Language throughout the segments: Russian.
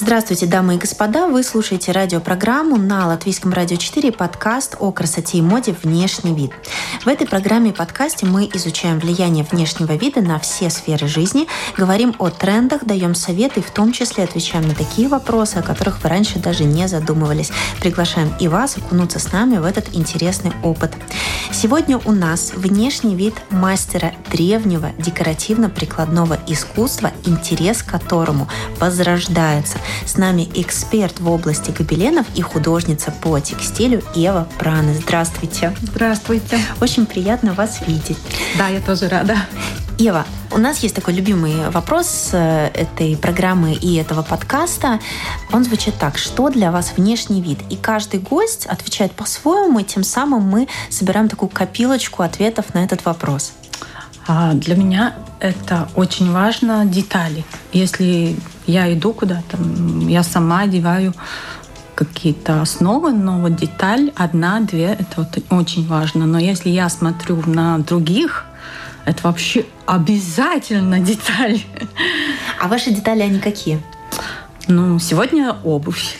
Здравствуйте, дамы и господа. Вы слушаете радиопрограмму на Латвийском радио 4 подкаст о красоте и моде «Внешний вид». В этой программе и подкасте мы изучаем влияние внешнего вида на все сферы жизни, говорим о трендах, даем советы в том числе отвечаем на такие вопросы, о которых вы раньше даже не задумывались. Приглашаем и вас окунуться с нами в этот интересный опыт. Сегодня у нас внешний вид мастера древнего декоративно-прикладного искусства, интерес к которому возрождается. С нами эксперт в области гобеленов и художница по текстилю Ева Праны. Здравствуйте. Здравствуйте. Очень приятно вас видеть. Да, я тоже рада. Ева, у нас есть такой любимый вопрос э, этой программы и этого подкаста. Он звучит так. Что для вас внешний вид? И каждый гость отвечает по-своему, и тем самым мы собираем такую копилочку ответов на этот вопрос. А для меня это очень важно детали. Если я иду куда-то, я сама одеваю какие-то основы, но вот деталь одна-две это вот очень важно. Но если я смотрю на других, это вообще обязательно деталь. А ваши детали, они какие? Ну, сегодня обувь.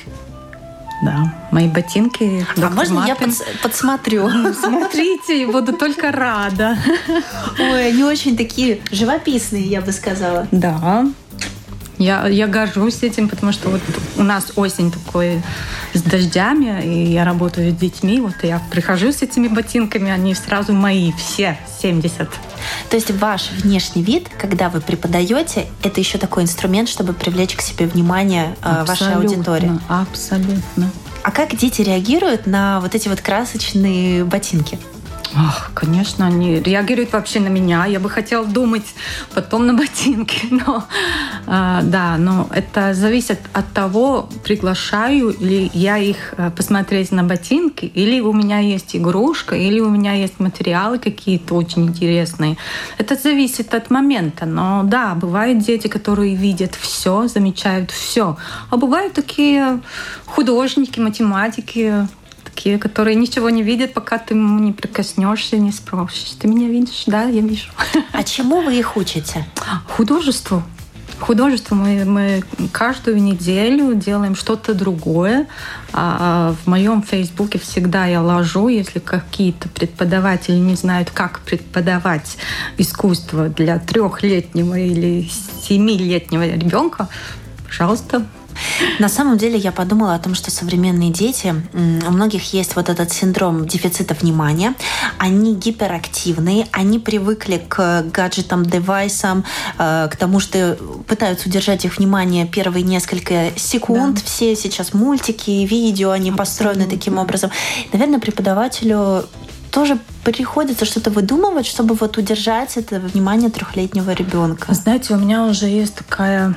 Да, мои ботинки. А можно я подс подсмотрю? Смотрите, буду только рада. Ой, они очень такие живописные, я бы сказала. Да, я, я горжусь этим, потому что вот у нас осень такой с дождями, и я работаю с детьми, вот я прихожу с этими ботинками, они сразу мои, все, 70. То есть ваш внешний вид, когда вы преподаете, это еще такой инструмент, чтобы привлечь к себе внимание абсолютно, вашей аудитории? Абсолютно. А как дети реагируют на вот эти вот красочные ботинки? Ах, конечно, они реагируют вообще на меня. Я бы хотела думать потом на ботинки. Но э, да, но это зависит от того, приглашаю ли я их э, посмотреть на ботинки, или у меня есть игрушка, или у меня есть материалы какие-то очень интересные. Это зависит от момента. Но да, бывают дети, которые видят все, замечают все. А бывают такие художники, математики, такие, которые ничего не видят, пока ты ему не прикоснешься, не спросишь. Ты меня видишь? Да, я вижу. А чему вы их учите? Художеству. Художество мы, мы каждую неделю делаем что-то другое. А в моем фейсбуке всегда я ложу, если какие-то преподаватели не знают, как преподавать искусство для трехлетнего или семилетнего ребенка, пожалуйста, на самом деле я подумала о том, что современные дети, у многих есть вот этот синдром дефицита внимания. Они гиперактивные, они привыкли к гаджетам, девайсам, э, к тому, что пытаются удержать их внимание первые несколько секунд. Да. Все сейчас мультики, видео, они Абсолютно. построены таким образом. Наверное, преподавателю тоже приходится что-то выдумывать, чтобы вот удержать это внимание трехлетнего ребенка. Знаете, у меня уже есть такая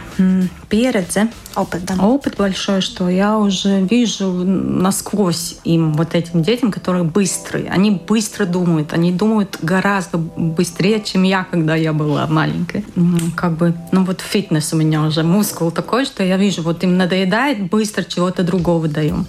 передзе, опыт, да. опыт большой, что я уже вижу насквозь им, вот этим детям, которые быстрые. Они быстро думают, они думают гораздо быстрее, чем я, когда я была маленькой. Как бы, ну вот фитнес у меня уже, мускул такой, что я вижу, вот им надоедает, быстро чего-то другого даем.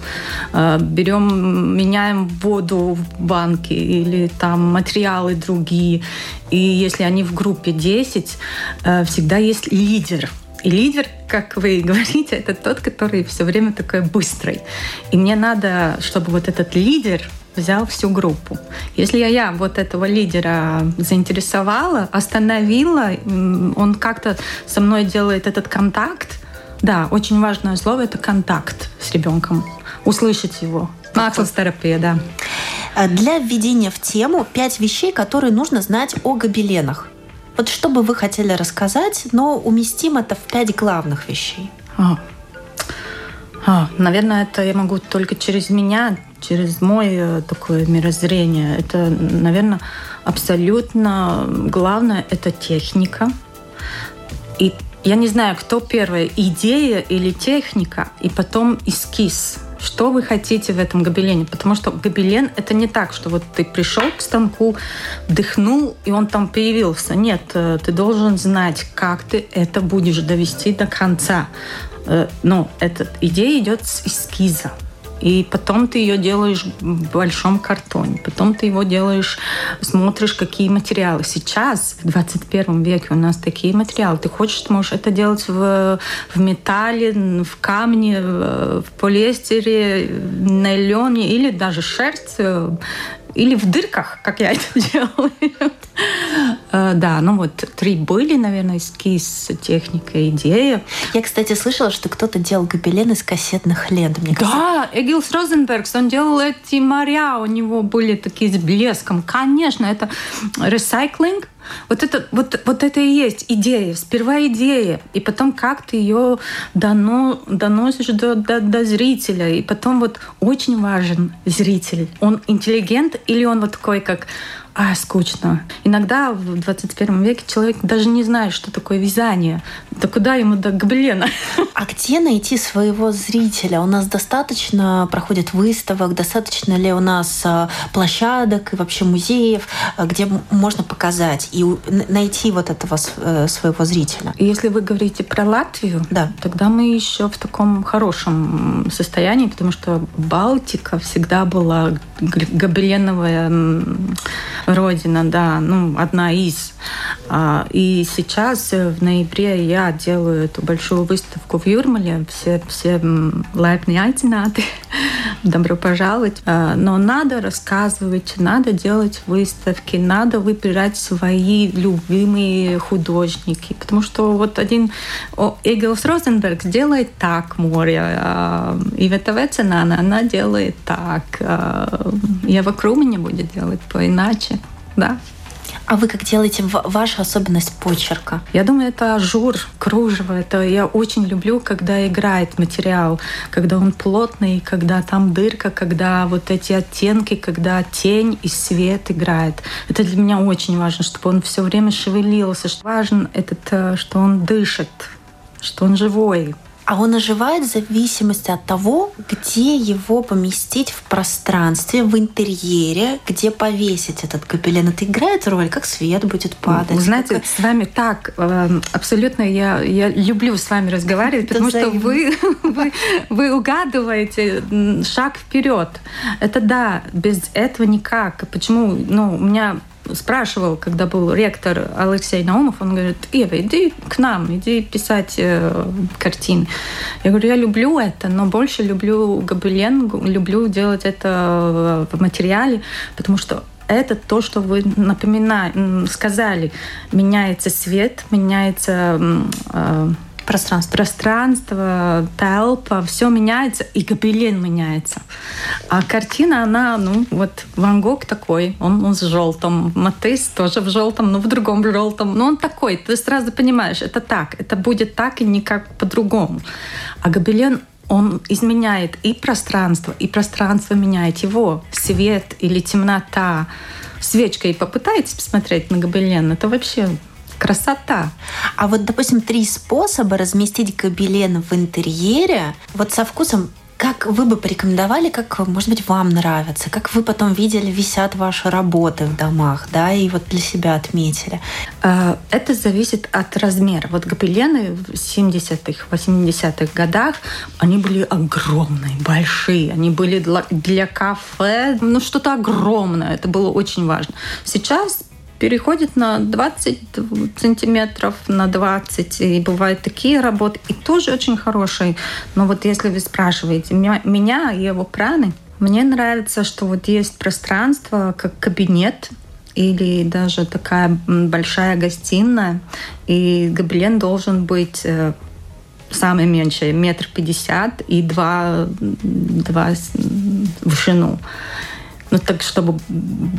Э, Берем, меняем воду в банке или там материалы другие. И если они в группе 10, э, всегда есть лидер. И лидер, как вы говорите, это тот, который все время такой быстрый. И мне надо, чтобы вот этот лидер взял всю группу. Если я, я вот этого лидера заинтересовала, остановила, он как-то со мной делает этот контакт, да, очень важное слово – это контакт с ребенком. Услышать его. Mākslas да. Э, для введения в тему пять вещей, которые нужно знать о гобеленах. Вот что бы вы хотели рассказать, но уместим это в пять главных вещей. А. А, наверное, это я могу только через меня, через мое э, такое мирозрение. Это, наверное, абсолютно главное – это техника. И я не знаю, кто первая, идея или техника, и потом эскиз – что вы хотите в этом гобелене. Потому что гобелен — это не так, что вот ты пришел к станку, вдохнул, и он там появился. Нет, э, ты должен знать, как ты это будешь довести до конца. Э, Но эта идея идет с эскиза. И потом ты ее делаешь в большом картоне. Потом ты его делаешь, смотришь, какие материалы. Сейчас, в 21 веке, у нас такие материалы. Ты хочешь, можешь это делать в, в металле, в камне, в, полиэстере, нейлоне или даже шерсть или в дырках, как я это делаю. Э, да, ну вот три были, наверное, эскиз, техника, идея. Я, кстати, слышала, что кто-то делал гобелен из кассетных лент. Мне да, Эгилс Розенбергс, он делал эти моря, у него были такие с блеском. Конечно, это ресайклинг, вот это, вот, вот это и есть идея. Сперва идея, и потом как ты ее дано, доносишь до, до, до зрителя. И потом вот очень важен зритель. Он интеллигент или он вот такой, как а, скучно. Иногда в 21 веке человек даже не знает, что такое вязание. Да куда ему до гобелена? А где найти своего зрителя? У нас достаточно проходит выставок, достаточно ли у нас а, площадок и вообще музеев, а, где можно показать и найти вот этого э, своего зрителя? Если вы говорите про Латвию, да. тогда мы еще в таком хорошем состоянии, потому что Балтика всегда была гобеленовая родина, да, ну, одна из. А, и сейчас э, в ноябре я делаю эту большую выставку в Юрмале. Все, все лайпные айцинаты. Добро пожаловать. А, но надо рассказывать, надо делать выставки, надо выбирать свои любимые художники. Потому что вот один Эгилс Розенберг делает так море, а, и Ветовецена она делает так. Я вокруг меня будет делать по-иначе да. А вы как делаете ваша особенность почерка? Я думаю, это ажур, кружево. Это я очень люблю, когда играет материал, когда он плотный, когда там дырка, когда вот эти оттенки, когда тень и свет играет. Это для меня очень важно, чтобы он все время шевелился. Важен этот, э, что он дышит, что он живой. А он оживает в зависимости от того, где его поместить в пространстве, в интерьере, где повесить этот гобелен. Это играет роль, как свет будет падать. Вы знаете, как... с вами так, эм, абсолютно я, я люблю с вами разговаривать, потому что вы, вы, вы угадываете шаг вперед. Это да, без этого никак. Почему? Ну, у меня спрашивал, когда был ректор Алексей Наумов, он говорит, Ева, иди к нам, иди писать э, картины. Я говорю, я люблю это, но больше люблю гобелен, люблю делать это в материале, потому что это то, что вы напоминали, сказали. Меняется свет, меняется э, Пространство. Пространство, толпа, все меняется, и гобелен меняется. А картина, она, ну, вот Ван Гог такой, он, он с желтым, Матис тоже в желтом, но в другом желтом. Но он такой, ты сразу понимаешь, это так, это будет так и никак по-другому. А гобелен он изменяет и пространство, и пространство меняет его. Свет или темнота. Свечкой попытайтесь посмотреть на гобелен, это вообще Красота. А вот, допустим, три способа разместить гобелен в интерьере вот со вкусом как вы бы порекомендовали, как, может быть, вам нравится, как вы потом видели, висят ваши работы в домах, да, и вот для себя отметили? А, это зависит от размера. Вот гобелены в 70-х, 80-х годах, они были огромные, большие, они были для, для кафе, ну что-то огромное, это было очень важно. Сейчас переходит на 20 сантиметров, на 20. И бывают такие работы, и тоже очень хорошие. Но вот если вы спрашиваете меня и его праны, мне нравится, что вот есть пространство, как кабинет, или даже такая большая гостиная, и гобелен должен быть э, самый меньший, метр пятьдесят и два, два в вышину ну, так, чтобы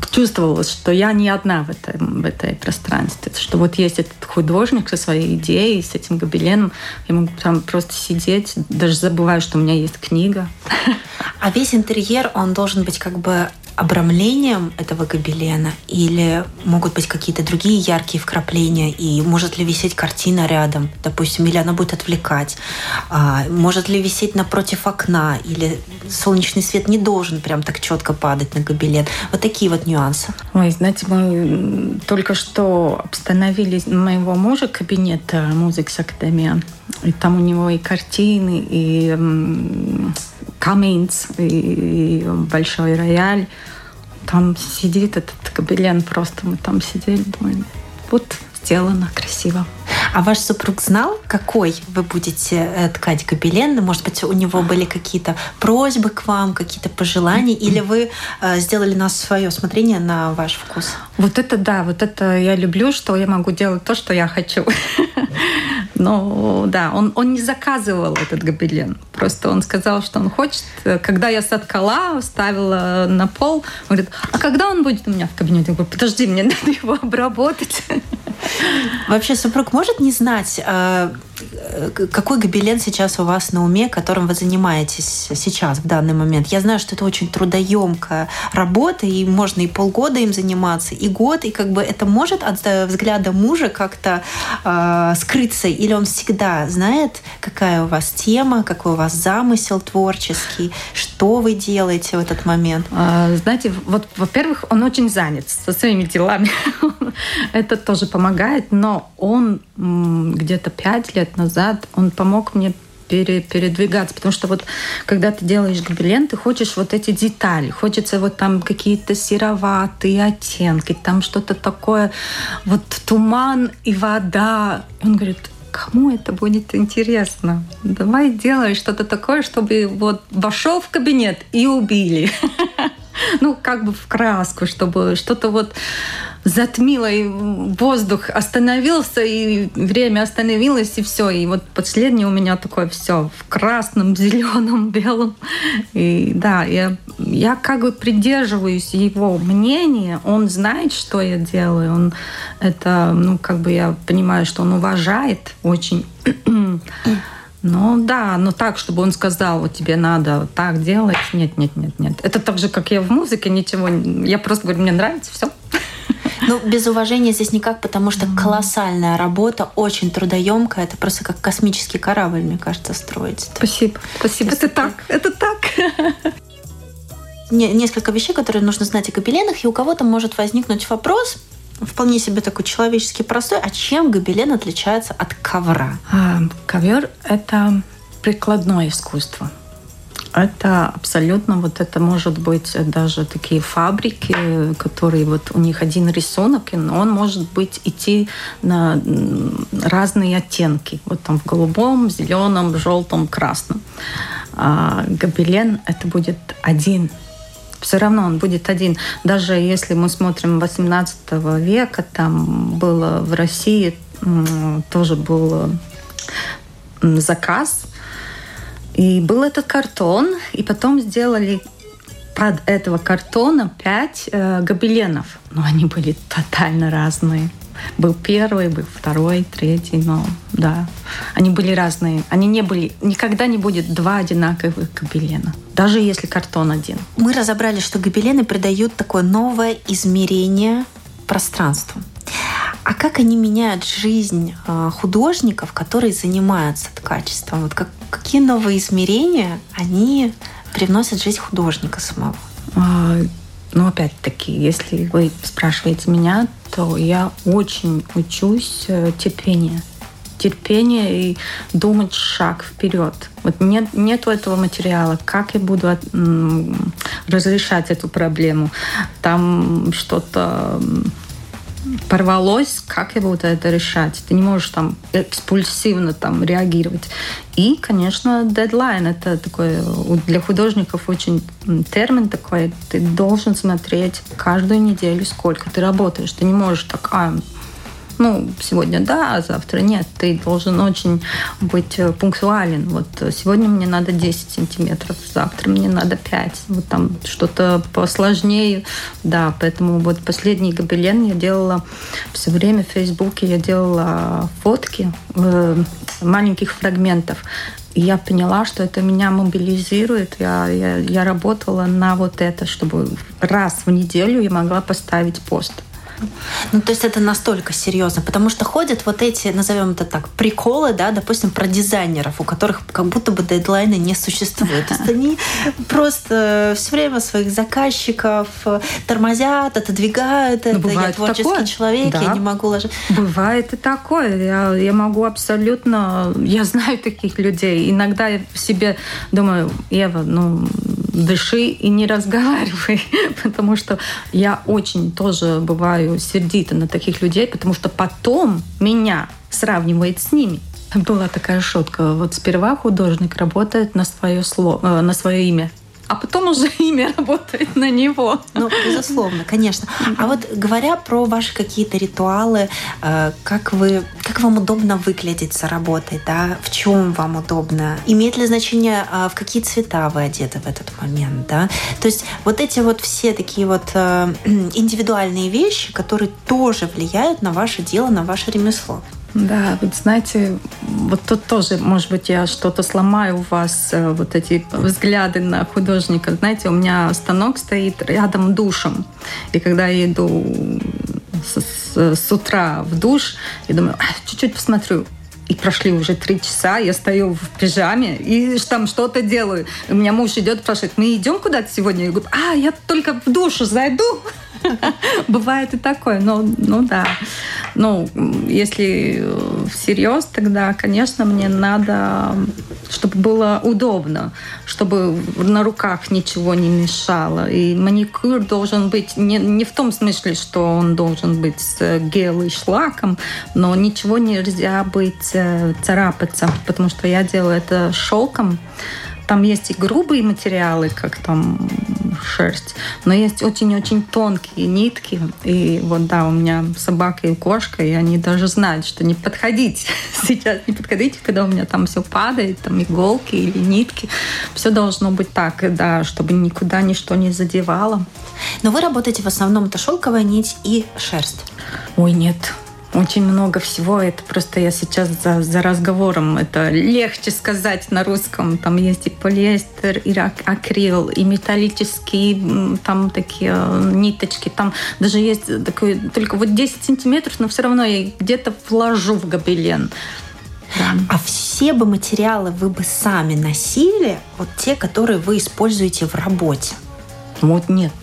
чувствовалось, что я не одна в, этом, в этой пространстве, что вот есть этот художник со своей идеей, с этим гобеленом, я могу там просто сидеть, даже забываю, что у меня есть книга. А весь интерьер, он должен быть как бы обрамлением этого гобелена? Или могут быть какие-то другие яркие вкрапления? И может ли висеть картина рядом, допустим, или она будет отвлекать, а, может ли висеть напротив окна? Или солнечный свет не должен прям так четко падать на гобелен. Вот такие вот нюансы. Ой, знаете, мы только что обстановили моего мужа кабинет Музыкс Академия. И там у него и картины, и каминц и, большой рояль. Там сидит этот гобелен просто. Мы там сидели, думали, вот сделано красиво. А ваш супруг знал, какой вы будете э, ткать гобелен? Может быть, у него были какие-то просьбы к вам, какие-то пожелания, или вы э, сделали на свое усмотрение, на ваш вкус? Вот это да, вот это я люблю, что я могу делать то, что я хочу. Но да, он, он не заказывал этот гобелен. Просто он сказал, что он хочет. Когда я соткала, ставила на пол, он говорит, а когда он будет у меня в кабинете? Я говорю, подожди, мне надо его обработать. Вообще супруг может не знать, а, какой гобелен сейчас у вас на уме, которым вы занимаетесь сейчас, в данный момент? Я знаю, что это очень трудоемкая работа, и можно и полгода им заниматься, и год, и как бы это может от взгляда мужа как-то э, скрыться, или он всегда знает, какая у вас тема, какой у вас замысел творческий, что вы делаете в этот момент? А, знаете, вот, во-первых, он очень занят со своими делами. это тоже помогает, но он где-то пять лет назад, он помог мне пере, передвигаться. Потому что вот когда ты делаешь гобелен, ты хочешь вот эти детали. Хочется вот там какие-то сероватые оттенки, там что-то такое, вот туман и вода. Он говорит, кому это будет интересно? Давай делай что-то такое, чтобы вот вошел в кабинет и убили. Ну, как бы в краску, чтобы что-то вот затмило, и воздух остановился, и время остановилось, и все. И вот последнее у меня такое все в красном, зеленом, белом. И да, я, я как бы придерживаюсь его мнения. Он знает, что я делаю. Он это, ну, как бы я понимаю, что он уважает очень. Ну да, но так, чтобы он сказал, вот тебе надо так делать. Нет, нет, нет, нет. Это так же, как я в музыке, ничего. Я просто говорю, мне нравится, все. Ну, без уважения здесь никак, потому что колоссальная работа, очень трудоемкая. Это просто как космический корабль, мне кажется, строить. Спасибо. Спасибо. Это так. Это так. Несколько вещей, которые нужно знать о гобеленах, и у кого-то может возникнуть вопрос, вполне себе такой человеческий простой, а чем гобелен отличается от ковра? А, ковер – это прикладное искусство. Это абсолютно, вот это может быть даже такие фабрики, которые вот у них один рисунок, и он может быть идти на разные оттенки. Вот там в голубом, зеленом, желтом, красном. А гобелен это будет один все равно он будет один. Даже если мы смотрим 18 века, там было в России тоже был заказ и был этот картон, и потом сделали под этого картона пять э, гобеленов. Но они были тотально разные. Был первый, был второй, третий, но да, они были разные. Они не были, никогда не будет два одинаковых гобелена, даже если картон один. Мы разобрали, что гобелены придают такое новое измерение пространству. А как они меняют жизнь э, художников, которые занимаются ткачеством? Вот как, какие новые измерения они привносят в жизнь художника самого? Ну, опять-таки, если вы спрашиваете меня, то я очень учусь э, терпению. Терпение и думать шаг вперед. Вот нет, нету этого материала. Как я буду от, разрешать эту проблему? Там что-то порвалось, как я буду это решать? Ты не можешь там экспульсивно там реагировать. И, конечно, дедлайн. Это такой для художников очень термин такой. Ты должен смотреть каждую неделю, сколько ты работаешь. Ты не можешь так, а, ну, сегодня да, а завтра нет. Ты должен очень быть э, пунктуален. Вот э, сегодня мне надо 10 сантиметров, завтра мне надо 5. Вот там что-то посложнее. Да, поэтому вот последний гобелен я делала все время в Фейсбуке, я делала фотки э, маленьких фрагментов. И я поняла, что это меня мобилизирует. Я, я, я работала на вот это, чтобы раз в неделю я могла поставить пост. Ну, то есть это настолько серьезно, потому что ходят вот эти, назовем это так, приколы, да, допустим, про дизайнеров, у которых как будто бы дедлайна не существует. То есть они просто все время своих заказчиков тормозят, отодвигают. Ну, это я творческий такое. человек, да. я не могу ложить. Бывает и такое. Я, я могу абсолютно... Я знаю таких людей. Иногда я себе думаю, Ева, ну, дыши и не разговаривай, потому что я очень тоже бываю сердита на таких людей, потому что потом меня сравнивает с ними. Была такая шутка. Вот сперва художник работает на свое, слово, э, на свое имя, а потом уже имя работает на него. Ну, безусловно, конечно. А вот говоря про ваши какие-то ритуалы, э, как вы, как вам удобно выглядеть за работой, да? В чем вам удобно? Имеет ли значение, э, в какие цвета вы одеты в этот момент, да? То есть вот эти вот все такие вот э, индивидуальные вещи, которые тоже влияют на ваше дело, на ваше ремесло. Да, вот знаете, вот тут тоже, может быть, я что-то сломаю у вас, э, вот эти взгляды на художника. Знаете, у меня станок стоит рядом душем. И когда я иду с, с, с утра в душ, я думаю, чуть-чуть посмотрю, и прошли уже три часа, я стою в пижаме и там что-то делаю. У меня муж идет, спрашивает, мы идем куда-то сегодня? Я говорю, а, я только в душу зайду. Бывает и такое, но, ну да. Ну, если всерьез, тогда, конечно, мне надо, чтобы было удобно, чтобы на руках ничего не мешало. И маникюр должен быть не, не в том смысле, что он должен быть с гелом и шлаком, но ничего нельзя быть э, царапаться, потому что я делаю это шелком. Там есть и грубые материалы, как там шерсть, но есть очень-очень тонкие нитки. И вот да, у меня собака и кошка, и они даже знают, что не подходить сейчас, не подходите, когда у меня там все падает, там иголки или нитки. Все должно быть так, да, чтобы никуда ничто не задевало. Но вы работаете в основном это шелковая нить и шерсть. Ой, нет, очень много всего. Это просто я сейчас за, за разговором. Это легче сказать на русском. Там есть и полиэстер, и акрил, и металлические там такие э, ниточки. Там даже есть такой, только вот 10 сантиметров, но все равно я где-то вложу в гобелен. Да. А все бы материалы вы бы сами носили, вот те, которые вы используете в работе? Вот нет.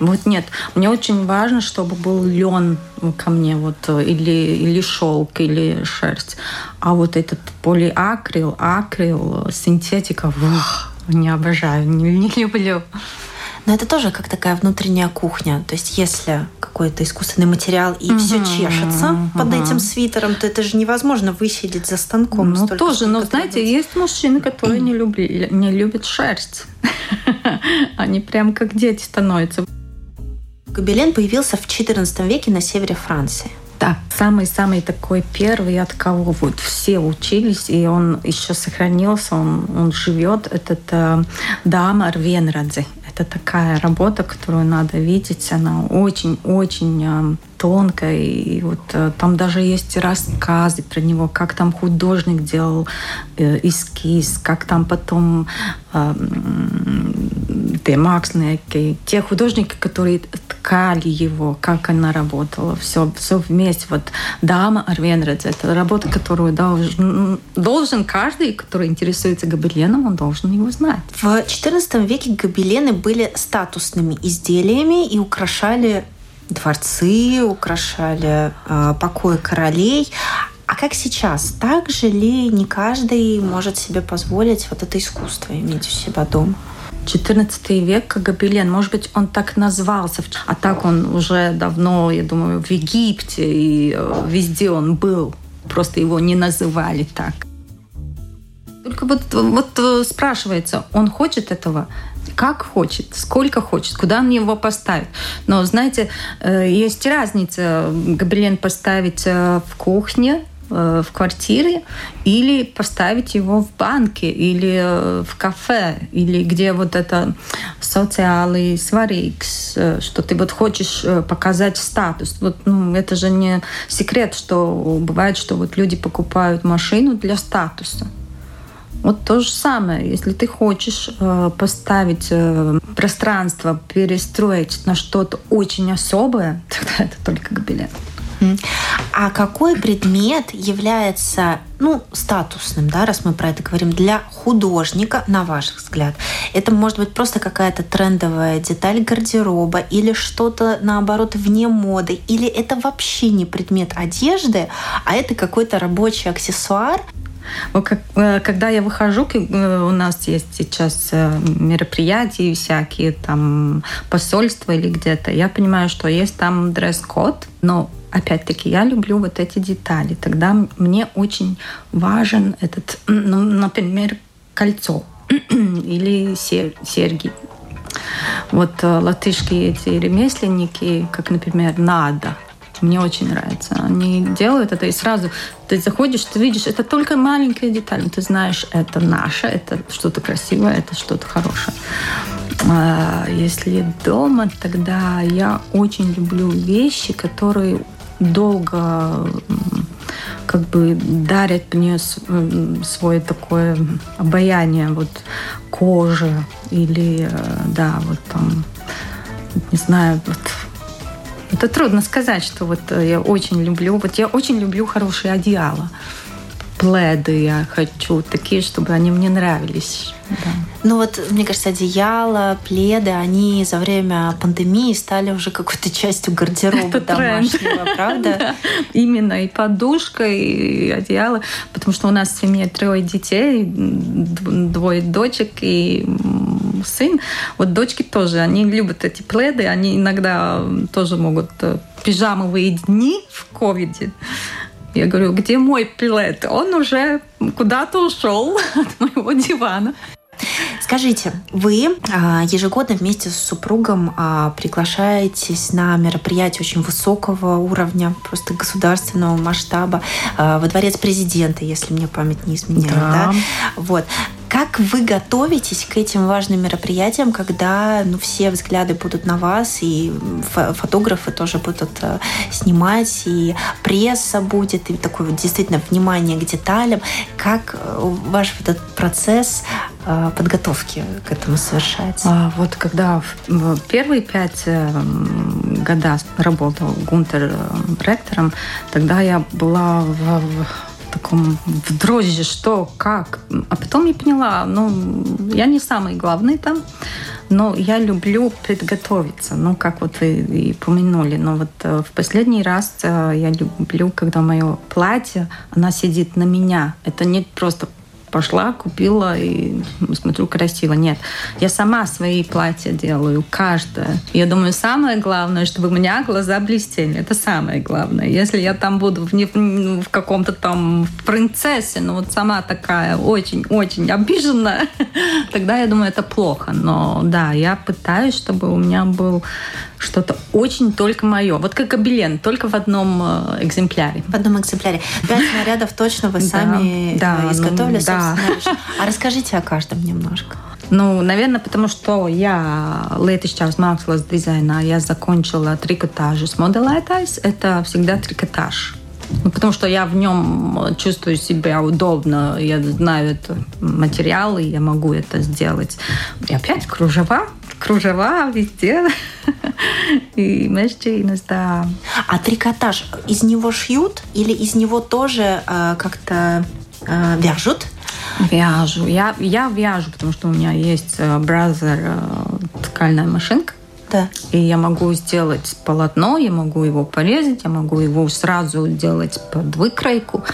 Вот нет, мне очень важно, чтобы был лен ко мне, вот, или, или шелк, или шерсть. А вот этот полиакрил, акрил, синтетика, ух, не обожаю, не, не люблю. Но это тоже как такая внутренняя кухня. То есть если какой-то искусственный материал и uh-huh, все чешется uh-huh. под этим свитером, то это же невозможно высидеть за станком. Ну тоже, но знаете, есть мужчины, которые не, люби, не любят шерсть. Они прям как дети становятся. Гобелен появился в XIV веке на севере Франции. Да, самый-самый такой первый, от кого вот все учились, и он еще сохранился, он, он живет, этот э, Дамар Венрадзе. Это такая работа, которую надо видеть, она очень-очень э, тонкая, и вот э, там даже есть рассказы про него, как там художник делал э, эскиз, как там потом э, те mākslinieki, те художники, которые ткали его, как она работала, все, все вместе. Вот «Дама Арвенредзе» — это работа, которую должен, должен каждый, который интересуется гобеленом, он должен его знать. В XIV веке гобелены были статусными изделиями и украшали дворцы, украшали э, покои королей. А как сейчас? Так же ли не каждый может себе позволить вот это искусство иметь у себя дома? 14 век Гобелен, может быть, он так назвался, а так он уже давно, я думаю, в Египте и э, везде он был. Просто его не называли так. Только вот, вот э, спрашивается, он хочет этого? Как хочет, сколько хочет, куда он его поставит. Но, знаете, э, есть разница. Гобелен поставить в кухне, Э, в квартире или поставить его в банке или э, в кафе или где вот это социалы сварикс, э, что ты вот хочешь показать статус. Вот, ну, это же не секрет, что бывает, что вот люди покупают машину для статуса. Вот то же самое. Если ты хочешь э, поставить э, пространство, перестроить на что-то очень особое, тогда это только гобелен. А какой предмет является ну, статусным, да, раз мы про это говорим, для художника, на ваш взгляд? Это может быть просто какая-то трендовая деталь гардероба или что-то, наоборот, вне моды? Или это вообще не предмет одежды, а это какой-то рабочий аксессуар, Э, когда я выхожу, э, у нас есть сейчас э, мероприятия всякие, там посольства или где-то, я понимаю, что есть там дресс-код, но опять-таки, я люблю вот эти детали. Тогда мне очень важен этот, ну, например, кольцо или серьги. Вот латышские эти ремесленники, как, например, надо – мне очень нравится. Они делают это, и сразу ты заходишь, ты видишь, это только маленькая деталь. Ты знаешь, это наше, это что-то красивое, это что-то хорошее. А если дома, тогда я очень люблю вещи, которые долго как бы дарят мне свое такое обаяние, вот кожа или, э, да, вот там, не знаю, вот это трудно сказать, что вот э, я очень люблю. Вот я очень люблю хорошие одеяла. Пледы я хочу такие, чтобы они мне нравились. Да. Ну вот, мне кажется, одеяла, пледы, они за время пандемии стали уже какой-то частью гардероба Это домашнего, тренд. правда? Да. Именно и подушка, и одеяло, потому что у нас в семье трое детей, двое дочек и сын. Вот дочки тоже, они любят эти пледы, они иногда тоже могут э, пижамовые дни в ковиде. Я говорю, где мой плед? Он уже куда-то ушел от моего дивана. Скажите, вы а, ежегодно вместе с супругом а, приглашаетесь на мероприятие очень высокого уровня, просто государственного масштаба, а, во дворец президента, если мне память не изменяет. Да. Да? Вот. Как вы готовитесь к этим важным мероприятиям, когда ну, все взгляды будут на вас, и фотографы тоже будут э, снимать, и пресса будет, и такое вот действительно внимание к деталям. Как э, ваш этот процесс э, подготовки к этому совершается? А, вот когда в первые пять года работал Гунтер ректором, тогда я была в в дрожжи, что, как. А потом я поняла, ну, я не самый главный там, но я люблю подготовиться, ну, как вот вы и помянули. Но вот э, в последний раз э, я люблю, когда мое платье, она сидит на меня. Это не просто пошла, купила и смотрю красиво. Нет, я сама свои платья делаю, каждое. Я думаю, самое главное, чтобы у меня глаза блестели. Это самое главное. Если я там буду в, не, в каком-то там принцессе, ну вот сама такая очень-очень обиженная, тогда я думаю, это плохо. Но да, я пытаюсь, чтобы у меня был что-то очень только мое. Вот как гобелен, только в одном э, экземпляре. В одном экземпляре. Пять нарядов точно вы сами да, э, изготовили, ну, да. А расскажите о каждом немножко. Ну, наверное, потому что я летишķās mākslas дизайна, я закончила трикотаж с моделētājs. Это всегда трикотаж. Ну, потому что я в нем чувствую себя удобно, я знаю это материал, и я могу это сделать. И опять кружева, кружева везде. И мешчинность, да. А трикотаж, из него шьют или из него тоже э, как-то э, вяжут? Вяжу. Я, я вяжу, потому что у меня есть бразер э, ткальная машинка. Да. И я могу сделать полотно, я могу его порезать, я могу его сразу делать под выкройку.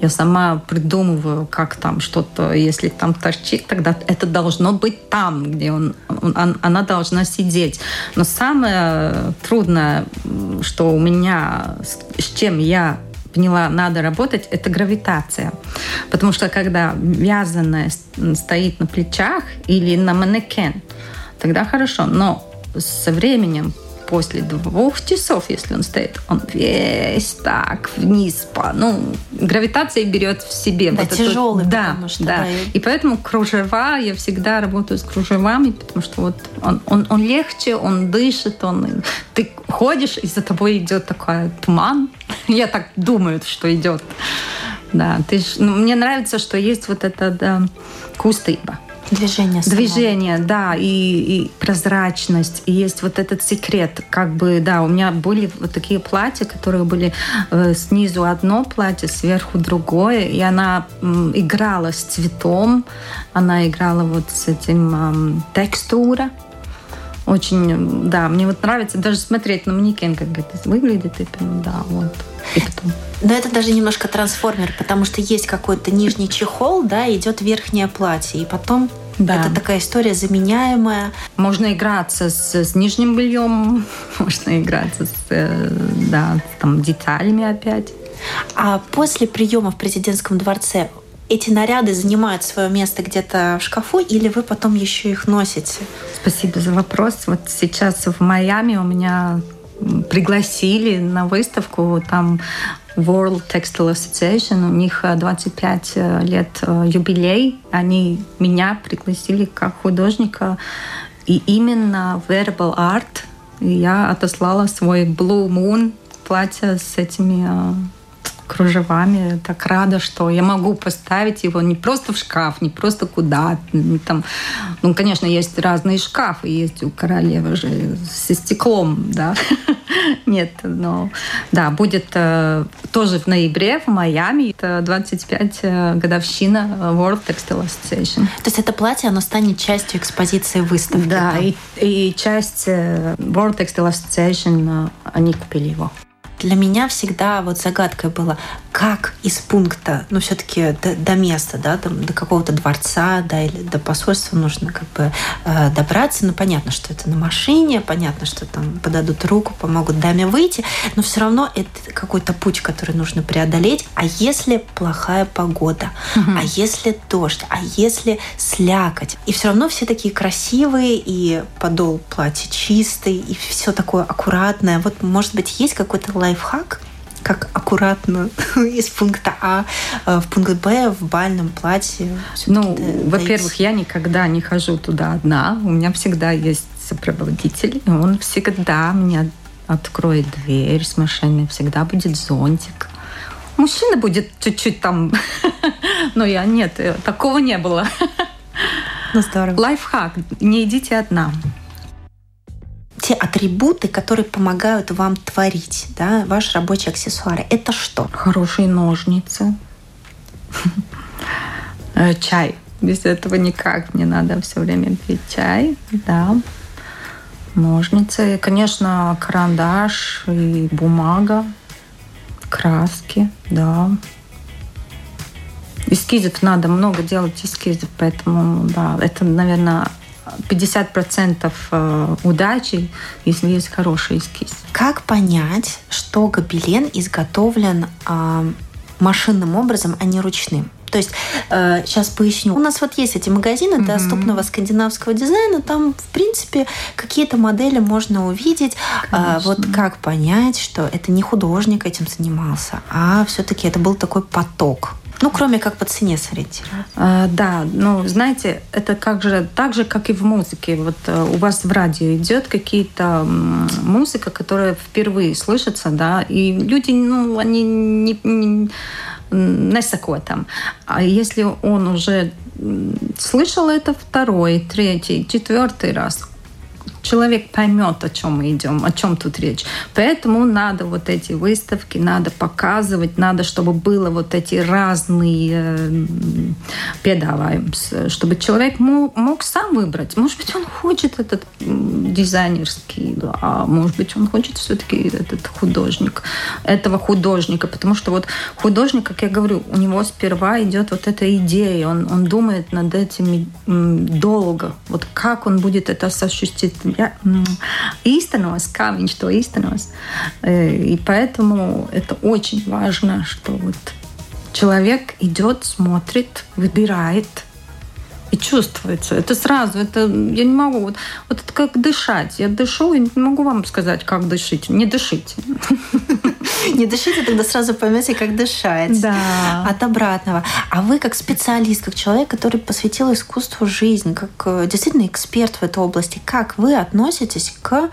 Я сама придумываю, как там что-то, если там торчит, тогда это должно быть там, где он, он, она должна сидеть. Но самое трудное, что у меня, с чем я поняла, надо работать, это гравитация. Потому что когда вязаное стоит на плечах или на манекен, тогда хорошо. Но со временем после двух часов, если он стоит, он весь так вниз по... Ну, гравитация берет в себе. Да, вот тяжелый, эту, да, что... Да, и поэтому кружева, я всегда работаю с кружевами, потому что вот он, он, он легче, он дышит, он... Ты ходишь, и за тобой идет такой туман. Я так думаю, что идет. да. Ты ж, ну, мне нравится, что есть вот это да, кустыба. Движение. Само. Движение, да, и, и прозрачность. И есть вот этот секрет. Как бы, да, у меня были вот такие платья, которые были э, снизу одно платье, сверху другое. И она м, играла с цветом, она играла вот с этим э, текстура. Очень, да, мне вот нравится даже смотреть на манекен, как это выглядит. И прям, да, вот. И потом. Но это даже немножко трансформер, потому что есть какой-то нижний чехол, да, идет верхнее платье, и потом да. Это такая история заменяемая. Можно играться с, с нижним бельем, можно играться с э, да, там, деталями опять. А после приема в президентском дворце эти наряды занимают свое место где-то в шкафу, или вы потом еще их носите? Спасибо за вопрос. Вот сейчас в Майами у меня пригласили на выставку, там World Textile Association, у них 25 э, э, лет э, юбилей, они меня пригласили как художника, и именно Verbal Art я отослала свой Blue Moon платье с этими кружевами. Так рада, что я могу поставить его не просто в шкаф, не просто куда. Там, ну, конечно, есть разные шкафы, есть у королевы же со стеклом, да. Нет, но да, будет э, тоже в ноябре в Майами. Это 25 э, годовщина World Textile Association. То есть это платье, оно станет частью экспозиции выставки? Да? И, и часть э, World Textile Association, они купили его для меня всегда вот загадкой было, как из пункта, ну, все-таки до, до места, да, до, до какого-то дворца, да, или до посольства нужно как бы э, добраться. Ну, понятно, что это на машине, понятно, что там подадут руку, помогут даме выйти, но все равно это какой-то путь, который нужно преодолеть. А если плохая погода? Угу. А если дождь? А если слякоть? И все равно все такие красивые, и подол платья чистый, и все такое аккуратное. Вот, может быть, есть какой-то лайфхак, как аккуратно из пункта А э, в пункт Б в бальном платье. Ну, во-первых, я никогда не хожу туда одна. У меня всегда есть сопроводитель, и он всегда мне откроет дверь с машины, всегда будет зонтик. Мужчина будет чуть-чуть там, но я нет, э, такого не было. Ну, здорово. Лайфхак. Не идите одна те атрибуты, которые помогают вам творить, да, ваши рабочие аксессуары. Это что? Хорошие ножницы. Э, чай. Без этого никак. Не надо все время пить чай. Да. Ножницы. Конечно, карандаш и бумага. Краски. Да. Эскизов надо много делать эскизов, поэтому да, это, наверное, 50% э, удачи, если есть хороший эскиз. Как понять, что гобелен изготовлен э, машинным образом, а не ручным? То есть, э, сейчас поясню. У нас вот есть эти магазины mm-hmm. доступного скандинавского дизайна. Там, в принципе, какие-то модели можно увидеть. Э, вот как понять, что это не художник этим занимался, а все-таки это был такой поток. Ну, кроме как по цене сориентировать. А, да, ну, знаете, это как же, так же, как и в музыке. Вот э, у вас в радио идет какие-то музыка, которая впервые слышится, да, и люди, ну, они не, не, сако там. А если он уже слышал это второй, третий, четвертый раз, человек поймет, о чем мы идем, о чем тут речь. Поэтому надо вот эти выставки, надо показывать, надо, чтобы было вот эти разные э, педаваем, чтобы человек мог, мог сам выбрать. Может быть, он хочет этот дизайнерский, а может быть, он хочет все-таки этот художник, этого художника, потому что вот художник, как я говорю, у него сперва идет вот эта идея, он, он думает над этим долго, вот как он будет это осуществить ja, īstenos, kā viņš to īstenos. И поэтому это очень важно, что вот человек идет, смотрит, выбирает, и чувствуется. Это сразу, это я не могу. Вот, вот это как дышать. Я дышу и не могу вам сказать, как дышите. Не дышите. Не дышите, тогда сразу поймете, как дышать. Да. От обратного. А вы как специалист, как человек, который посвятил искусству жизнь, как э, действительно эксперт в этой области, как вы относитесь к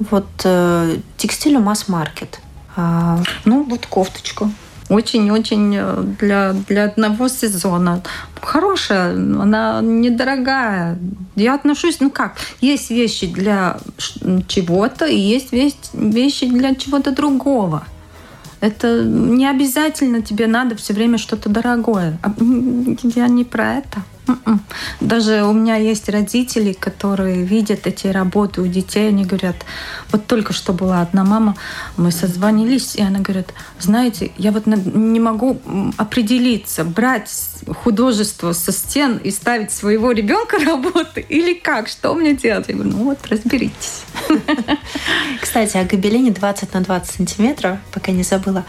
вот э, текстилю масс-маркет? А, ну, вот кофточку Очень-очень э, для, для одного сезона. Хорошая, она недорогая. Я отношусь, ну как, есть вещи для чего-то, и есть вещи для чего-то другого. Это не обязательно тебе надо все время что-то дорогое. А, я не про это. М-м. Даже у меня есть родители, которые видят эти работы у детей, они говорят, вот только что была одна мама, мы созвонились, и она говорит, знаете, я вот не могу определиться, брать художество со стен и ставить своего ребенка работы или как, что мне делать? Я говорю, ну вот, разберитесь. Кстати, о гобелене 20 на 20 сантиметров, пока не забыла,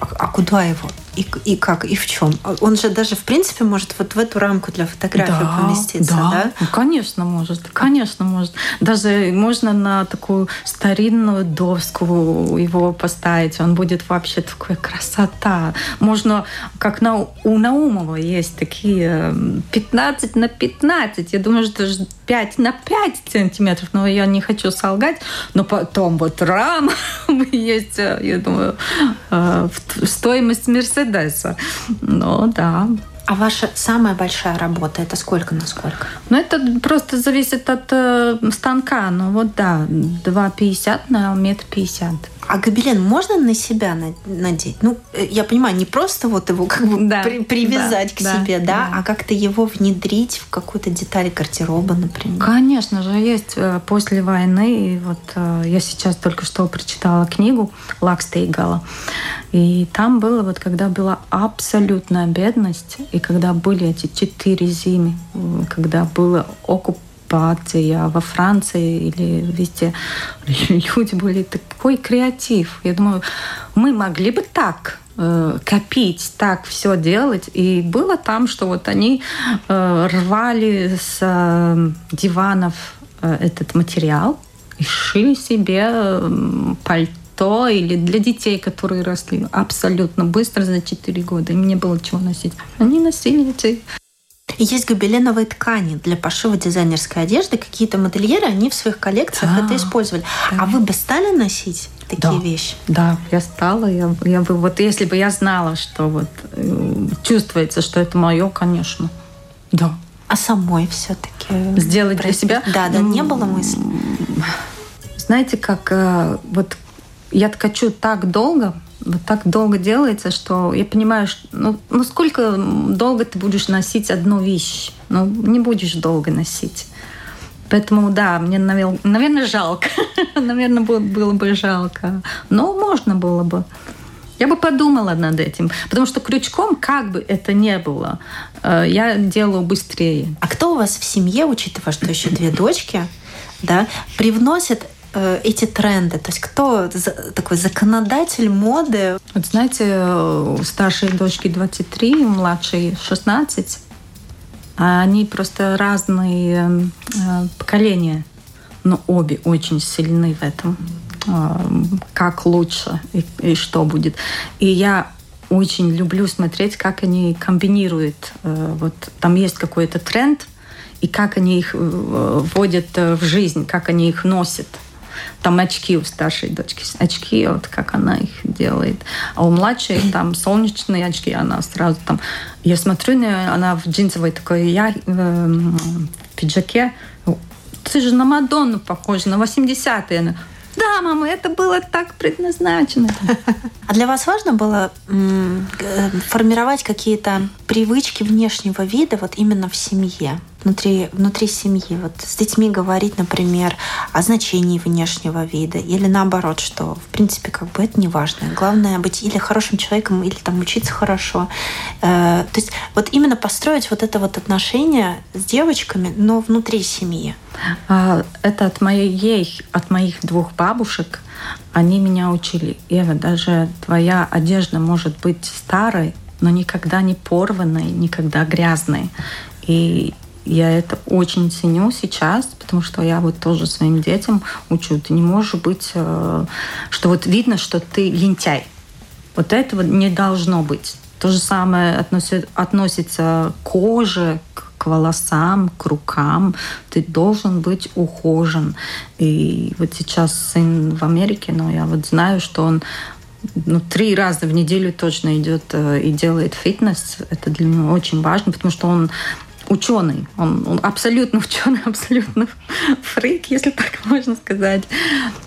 а, а куда его? И, и как, и в чем? Он же даже, в принципе, может вот в эту рамку для фотографии да, поместиться, да? да? Ну, конечно, может. Конечно, может. Даже можно на такую старинную доску его поставить. Он будет вообще такая красота. Можно, как на, у Наумова есть такие 15 на 15. Я думаю, что 5 на 5 сантиметров. Но я не хочу солгать. Но потом вот рама есть, я думаю, э, стоимость Мерседеса Мерседеса. Ну да. А ваша самая большая работа это сколько на сколько? Ну, это просто зависит от э, станка. Ну, вот да, 2,50 на метр пятьдесят. А гобелен можно на себя надеть? Ну, э, я понимаю, не просто вот его как бы да, при, привязать да, к себе, да, да, а как-то его внедрить в какую-то деталь гардероба, например. Конечно же, есть э, после войны. И вот э, я сейчас только что прочитала книгу Лакстейгала. И там было, вот когда была абсолютная бедность, и когда были эти четыре зимы, когда было оккупация оккупация во Франции или везде люди были такой креатив. Я думаю, мы могли бы так э, копить, так все делать. И было там, что вот они э, рвали с э, диванов э, этот материал и шили себе э, пальто или для детей, которые росли абсолютно быстро за 4 года. Им не было чего носить. Они носили эти есть гобеленовые ткани для пошива дизайнерской одежды. Какие-то модельеры, они в своих коллекциях а, это использовали. Да. А вы бы стали носить такие да. вещи? Да, я стала. Я, я бы, вот если бы я знала, что вот э, чувствуется, что это мое, конечно. Да. А самой все-таки сделать для себя? Да, да, не было мысли. Знаете, как э, вот я ткачу так долго, вот так долго делается, что я понимаю, что, ну, ну сколько долго ты будешь носить одну вещь? Ну, не будешь долго носить. Поэтому, да, мне, наверное, жалко. наверное, было бы жалко. Но можно было бы. Я бы подумала над этим. Потому что крючком, как бы это ни было, э, я делаю быстрее. А кто у вас в семье, учитывая, что еще две дочки, да, привносит эти тренды? То есть кто такой законодатель моды? Вот знаете, у старшей дочки 23, у младшей 16. А они просто разные э, поколения, но обе очень сильны в этом. Э, как лучше и, и что будет. И я очень люблю смотреть, как они комбинируют. Вот там есть какой-то тренд, и как они их вводят в жизнь, как они их носят. Там очки у старшей дочки, очки, вот как она их делает. А у младшей там солнечные очки, она сразу там... Я смотрю на нее, она в джинсовой такой я, э, пиджаке. Ты же на Мадонну похожа, на 80-е. Она, да, мама, это было так предназначено. А для вас важно было э, формировать какие-то привычки внешнего вида вот именно в семье? Внутри, внутри семьи. Вот с детьми говорить, например, о значении внешнего вида или наоборот, что в принципе как бы это не важно. Главное быть или хорошим человеком, или там учиться хорошо. Э, то есть вот именно построить вот это вот отношение с девочками, но внутри семьи. А, это от моей, от моих двух бабушек. Они меня учили. Ева, даже твоя одежда может быть старой, но никогда не порванной, никогда грязной. И я это очень ценю сейчас, потому что я вот тоже своим детям учу. Ты не можешь быть, э, что вот видно, что ты лентяй. Вот этого не должно быть. То же самое относится, к коже, к волосам, к рукам. Ты должен быть ухожен. И вот сейчас сын в Америке, но я вот знаю, что он ну, три раза в неделю точно идет э, и делает фитнес. Это для него очень важно, потому что он ученый. Он, он абсолютно ученый, абсолютно фрик, если так можно сказать.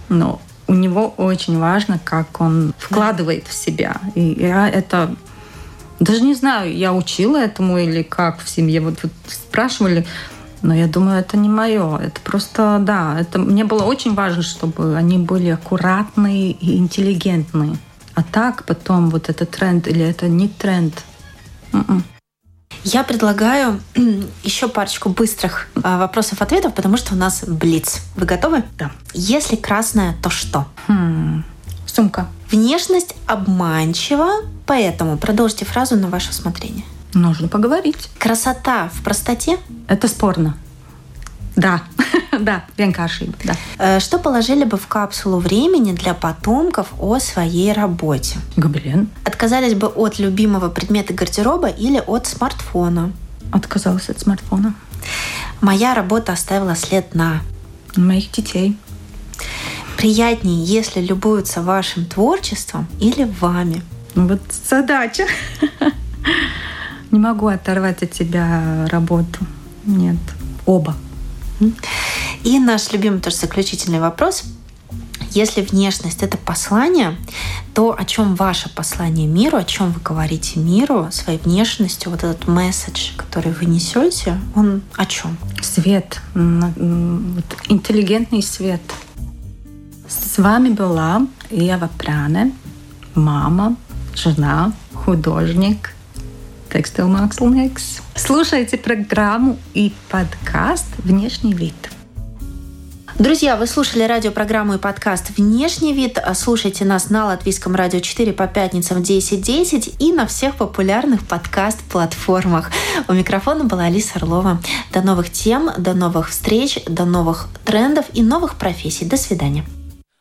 Но у него очень важно, как он вкладывает в себя. И я это даже не знаю, я учила этому или как в семье. Вот, вот спрашивали, но я думаю, это не мое. Это просто, да, это мне было очень важно, чтобы они были аккуратные и интеллигентные. А так потом вот это тренд или это не тренд. М-м. Я предлагаю еще парочку быстрых а, вопросов-ответов, потому что у нас блиц. Вы готовы? Да. Если красная, то что? Хм. Сумка. Внешность обманчива, поэтому продолжите фразу на ваше усмотрение. Нужно поговорить. Красота в простоте? Это спорно. Да, да, vienkāršība, да. Э, что положили бы в капсулу времени для потомков о своей работе? Гобелен. Отказались бы от любимого предмета гардероба или от смартфона? Отказалась от смартфона. Моя работа оставила след на... Моих детей. Приятнее, если любуются вашим творчеством или вами? Вот задача. Не могу оторвать от тебя работу. Нет. Оба. И наш любимый тоже заключительный вопрос. Если внешность это послание, то о чем ваше послание миру, о чем вы говорите миру своей внешностью, вот этот месседж, который вы несете, он о чем? Свет, интеллигентный свет. С вами была Ева Пране, мама, жена, художник, Текстил Макслникс. Слушайте программу и подкаст «Внешний вид». Друзья, вы слушали радиопрограмму и подкаст «Внешний вид». Слушайте нас на Латвийском радио 4 по пятницам в 10.10 и на всех популярных подкаст-платформах. У микрофона была Алиса Орлова. До новых тем, до новых встреч, до новых трендов и новых профессий. До свидания.